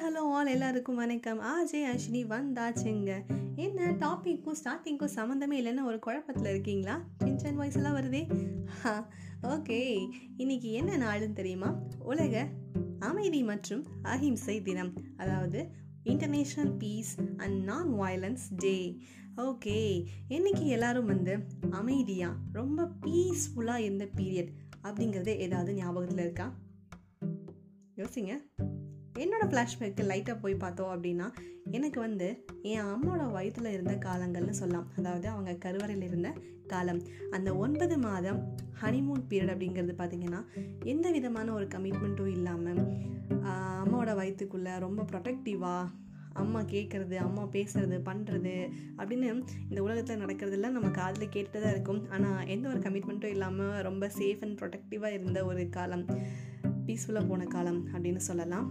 Hello all எல்லாருக்கும் வணக்கம். ஆஜே அஸ்வினி வந்தாச்சுங்க. என்ன டாப்பிக்கும் ஸ்டார்டிங்க்கும் சம்மந்தமே இல்லைன்னு ஒரு குழப்பத்தில் இருக்கீங்களா? சின்சன் வாய்ஸ் எல்லாம் வருதே. ஓகே. இன்னைக்கு என்ன நாளுன்னு தெரியுமா? உலக அமைதி மற்றும் அஹிம்சை தினம். அதாவது international peace and non violence day okay. இன்னைக்கு எல்லாரும் வந்து அமைதியாக ரொம்ப பீஸ்ஃபுல்லாக இருந்த பீரியட் அப்படிங்கிறது ஏதாவது ஞாபகத்தில் இருக்கா? யோசிங்க. என்னோடய ஃப்ளாஷ்பேக்கு லைட்டாக போய் பார்த்தோம் அப்படின்னா எனக்கு வந்து என் அம்மாவோட வயிற்றில் இருந்த காலங்கள்னு சொல்லலாம். அதாவது அவங்க கருவறையில் இருந்த காலம். அந்த ஒன்பது மாதம் ஹனிமூன் பீரியட் அப்படிங்கிறது பார்த்திங்கன்னா எந்த விதமான ஒரு கமிட்மெண்ட்டும் இல்லாமல் அம்மாவோட வயிற்றுக்குள்ளே ரொம்ப ப்ரொடெக்டிவாக அம்மா கேட்குறது அம்மா பேசுறது பண்ணுறது அப்படின்னு இந்த உலகத்தில் நடக்கிறதெல்லாம் நம்ம காதில் கேட்டுட்டு தான் இருக்கும். ஆனால் எந்த ஒரு கமிட்மெண்ட்டும் இல்லாமல் ரொம்ப சேஃப் அண்ட் ப்ரொடெக்டிவாக இருந்த ஒரு காலம். பீஸ்ஃபுல்லாக போன காலம் அப்படின்னு சொல்லலாம்.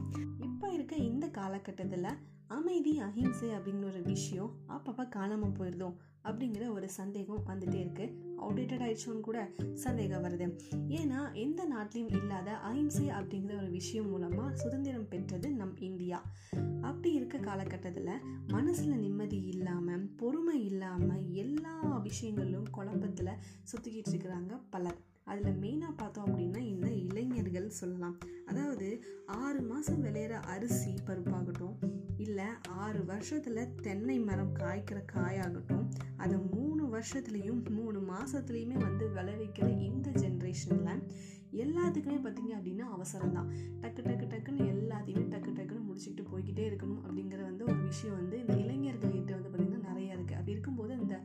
இருக்க இந்த காலகட்டத்தில் அமைதி அஹிம்சை அப்படிங்கிற ஒரு விஷயம் அப்பப்போ காணாமல் போயிடுதோ அப்படிங்கிற ஒரு சந்தேகம் வந்துட்டே இருக்கு. அவுடேட்டட் ஆயிடுச்சோன்னு கூட சந்தேகம் வருது. ஏன்னா எந்த நாட்டிலையும் இல்லாத அஹிம்சை அப்படிங்கிற ஒரு விஷயம் மூலமாக சுதந்திரம் பெற்றது நம் இந்தியா. அப்படி இருக்க காலகட்டத்தில் மனசில் நிம்மதி இல்லாமல் பொறுமை இல்லாமல் எல்லா விஷயங்களும் குழப்பத்தில் சுற்றிக்கிட்டு இருக்கிறாங்க பலர். அதில் மெயினாக பார்த்தோம் அப்படின்னா அப்படின்னு சொல்லலாம். அதாவது ஆறு மாதம் விளையிற அரிசி பருப்பாகட்டும் இல்லை ஆறு வருஷத்தில் தென்னை மரம் காய்க்கிற காயாகட்டும் அதை மூணு வருஷத்துலேயும் மூணு மாதத்துலேயுமே வந்து விளைவிக்கிற இந்த ஜென்ரேஷனில் எல்லாத்துக்குமே பார்த்தீங்க அப்படின்னா அவசரம் தான் டக்கு டக்கு டக்குன்னு எல்லாத்தையுமே டக்கு டக்குன்னு முடிச்சுக்கிட்டு போய்கிட்டே இருக்கணும் அப்படிங்கிற வந்து ஒரு விஷயம் வந்து இந்த இளைஞர்கள்கிட்ட வந்து பார்த்திங்கன்னா நிறையா இருக்குது அப்படி இருக்கும்போது இந்த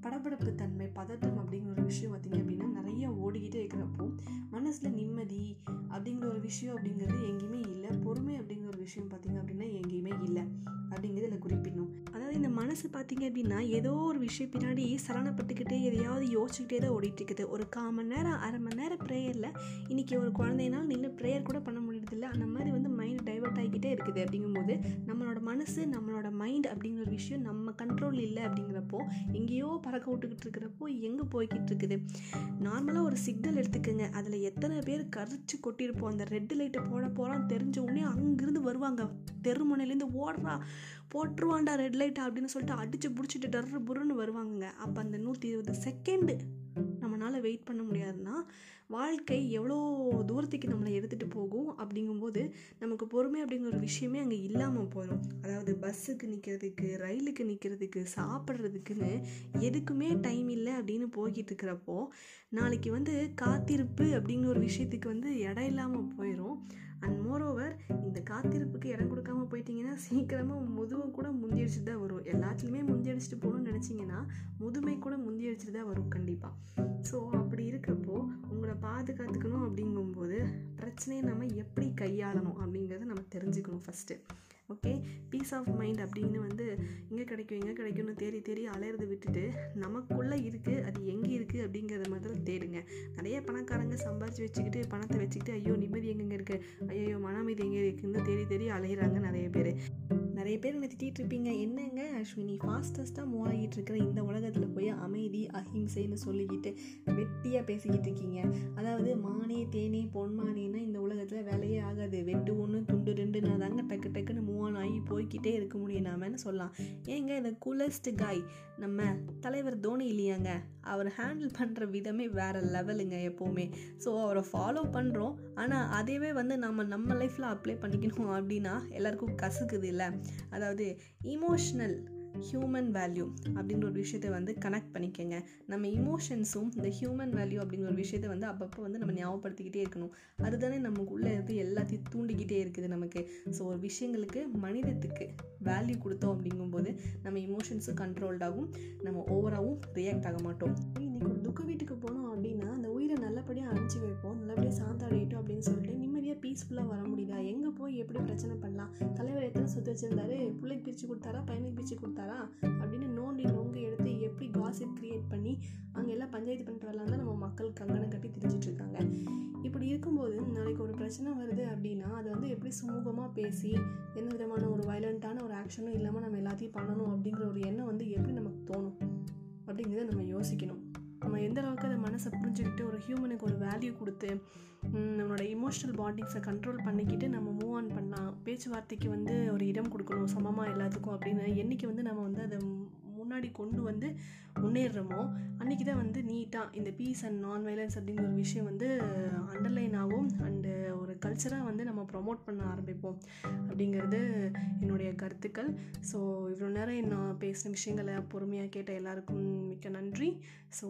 படபடப்பு தன்மை பதட்டம் அப்படிங்கிற ஒரு விஷயம் பார்த்திங்க அப்படின்னா நிறைய ஓடிக்கிட்டே இருக்கிறப்போ மனசில் நிம்மதி விஷயம் பார்த்திங்க அப்படின்னா எங்கேயுமே இல்லை அப்படிங்கிறது இதில் குறிப்பிடணும். அதாவது இந்த மனசு பார்த்திங்க அப்படின்னா ஏதோ ஒரு விஷயம் பின்னாடி சலனப்பட்டுக்கிட்டே எதையாவது யோசிச்சுக்கிட்டே தான் ஓடிட்டு இருக்குது ஒரு கால் மணி நேரம் அரை மணி நேரம் ப்ரேயரில் இன்றைக்கி ஒரு குழந்தைனால் நின்று ப்ரேயர் கூட பண்ண முடியறதில்ல. அந்த மாதிரி வந்து மைண்ட் டைவர்ட் ஆகிக்கிட்டே இருக்குது அப்படிங்கும்போது நம்மளோட மனசு நம்மளோட மைண்ட் அப்படிங்கிற ஒரு விஷயம் நம்ம கண்ட்ரோல் இல்லை அப்படிங்கிறப்போ எங்கேயோ பறக்க விட்டுக்கிட்டு இருக்கிறப்போ எங்கே போய்கிட்டு இருக்குது? நார்மலாக ஒரு சிக்னல் எடுத்துக்கோங்க. அதில் எத்தனை பேர் கரிச்சு கொட்டியிருப்போம். அந்த ரெட் லைட்டை போட போகிறான் தெரிஞ்ச உடனே அங்கேருந்து வருவாங்க. தெருமுனையிலேருந்து ஓடுறா போட்டுருவான்டா ரெட் லைட் அப்படின்னு சொல்லிட்டு அடித்து பிடிச்சிட்டு டர்ரு புருன்னு வருவாங்க அப்போ அந்த நூற்றி இருபது செகண்டு நம்மளால் வெயிட் பண்ண முடியாதுன்னா வாழ்க்கை எவ்வளோ தூரத்துக்கு நம்மளை எடுத்துகிட்டு போகும் அப்படிங்கும்போது நமக்கு பொறுமை அப்படிங்கிற ஒரு விஷயமே அங்கே இல்லாமல் போயிடும் அதாவது பஸ்ஸுக்கு நிற்கிறதுக்கு ரயிலுக்கு நிற்கிறதுக்கு சாப்பிட்றதுக்குன்னு எதுக்குமே டைம் இல்லை அப்படின்னு போய்கிட்டு இருக்கிறப்போ நாளைக்கு வந்து காத்திருப்பு அப்படிங்கிற ஒரு விஷயத்துக்கு வந்து இடம் இல்லாமல் போயிடும் அண்ட் மோரோவர் இந்த காத்திருப்புக்கு இடம் கொடுக்காம போயிட்டீங்கன்னா சீக்கிரமாக முதுமை கூட முந்தியடிச்சுட்டு தான் வரும். எல்லாத்துலேயுமே முந்தியடிச்சிட்டு போகணும்னு நினச்சிங்கன்னா முதுமை கூட முந்தியடிச்சிட்டு தான் வரும் கண்டிப்பாக ஸோ அப்படி இருக்கப்போ உங்களை பாதுகாத்துக்கணும் அப்படிங்கும்போது பிரச்சனையை நம்ம எப்படி கையாளணும் அப்படிங்கிறத நம்ம தெரிஞ்சுக்கணும் first okay peace of mind அப்படின்னு வந்து இங்கே கிடைக்கும் எங்கே கிடைக்கும்னு தேடி தேடி அலையிறத விட்டுட்டு நமக்குள்ளே இருக்குது அது எங்கே நிறைய பணக்காரங்க சம்பாரித்து வச்சுக்கிட்டு பணத்தை வச்சுக்கிட்டு ஐயோ நிம்மதி எங்கெங்கே இருக்குது ஐயோ மன அமைதி எங்கே இருக்குன்னு தேடி தேடி அலையிறாங்க நிறைய பேர். நிறைய பேர் என்ன திட்டிகிட்டு இருப்பீங்க. என்னங்க அஸ்வினி ஃபாஸ்டஸ்ட்டாக மூவ் ஆகிட்டு இருக்கிற இந்த உலகத்தில் போய் அமைதி அஹிம்சைன்னு சொல்லிக்கிட்டு வெட்டியாக பேசிக்கிட்டு இருக்கீங்க. அதாவது மானே தேனே பொன்மானேன்னா இந்த உலகத்தில் வேலையே ஆகாது. வெட்டு போய்கிட்டே இருக்க முடியும் நாமன்னு சொல்லலாம்? ஏங்க இந்த கூலஸ்ட் காய் நம்ம தலைவர் தோனி இல்லையாங்க? அவர் ஹேண்டில் பண்ணுற விதமே வேறு லெவலுங்க எப்போவுமே. ஸோ அவரை ஃபாலோ பண்ணுறோம் ஆனால் அதையவே வந்து நம்ம நம்ம லைஃப்பில் அப்ளை பண்ணிக்கணும் அப்படின்னா எல்லாருக்கும் கசுக்குது இல்லை? அதாவது இமோஷ்னல் ஹியூமன் வேல்யூ அப்படின்ற ஒரு விஷயத்தை வந்து கனெக்ட் பண்ணிக்கோங்க. நம்ம இமோஷன்ஸும் இந்த ஹியூமன் வேல்யூ அப்படிங்கிற ஒரு விஷயத்தை வந்து அப்பப்போ வந்து நம்ம ஞாபகப்படுத்திக்கிட்டே இருக்கணும். அதுதானே நமக்குள்ளே இருந்து எல்லாத்தையும் தூண்டிக்கிட்டே இருக்குது நமக்கு. ஸோ ஒரு விஷயங்களுக்கு மனிதத்துக்கு வேல்யூ கொடுத்தோம் அப்படிங்கும்போது நம்ம இமோஷன்ஸும் கண்ட்ரோல்டாகும் நம்ம ஓவராகவும் ரியாக்ட் ஆக மாட்டோம். இன்றைக்கி ஒரு துக்க வீட்டுக்கு போனோம் அப்படின்னா அந்த உயிரை நல்லபடியாக அனுப்பிச்சி வைப்போம். நல்லபடியாக சாந்தா எப்படி பிரச்சனை பண்ணலாம்? தலைவர் எத்தனை சொத்து வச்சுருந்தாரு? பிள்ளைக்கு பிரித்து கொடுத்தாரா? பையனுக்கு பிரித்து கொடுத்தாரா? அப்படின்னு நோண்டி நோங்க எடுத்து எப்படி காசிப் கிரியேட் பண்ணி அங்கே எல்லாம் பஞ்சாயத்து பண்ணிட்டு வரலாம் தான் நம்ம மக்கள் கங்கணம் கட்டி தெரிஞ்சிட்டு இருக்காங்க. இப்படி இருக்கும்போது நாளைக்கு ஒரு பிரச்சனை வருது அப்படின்னா அதை வந்து எப்படி சுமூகமாக பேசி எந்த விதமான ஒரு வயலண்ட்டான ஒரு ஆக்ஷனும் இல்லாமல் நம்ம எல்லாத்தையும் பண்ணணும் அப்படிங்கிற ஒரு எண்ணம் வந்து எப்படி நமக்கு தோணும்? அப்படிங்கிறத நம்ம யோசிக்கணும். நம்ம எந்த அளவுக்கு அதை மனசை புரிஞ்சுக்கிட்டு ஒரு ஹியூமனுக்கு ஒரு வேல்யூ கொடுத்து நம்மளோட இமோஷனல் பாண்டிங்ஸை கண்ட்ரோல் பண்ணிக்கிட்டு நம்ம மூவ் ஆன் பண்ணலாம். பேச்சுவார்த்தைக்கு வந்து ஒரு இடம் கொடுக்கணும் சமமாக எல்லாத்துக்கும் அப்படின்னு என்றைக்கு வந்து நம்ம வந்து அதை முன்னாடி கொண்டு வந்து முன்னேறுறோமோ அன்றைக்கி தான் வந்து நீட்டாக இந்த பீஸ் அண்ட் நான் வைலன்ஸ் அப்படிங்கிற ஒரு விஷயம் வந்து அண்டர்லைன் ஆகும். அண்டு ஒரு கல்ச்சராக வந்து நம்ம ப்ரொமோட் பண்ண ஆரம்பிப்போம் அப்படிங்கிறது என்னுடைய கருத்துக்கள். ஸோ இவ்வளோ நேரம் நான் பேசின விஷயங்களை பொறுமையாக கேட்ட எல்லாருக்கும் மிக்க நன்றி. So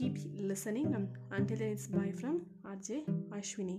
keep listening until it's bye from RJ Ashwini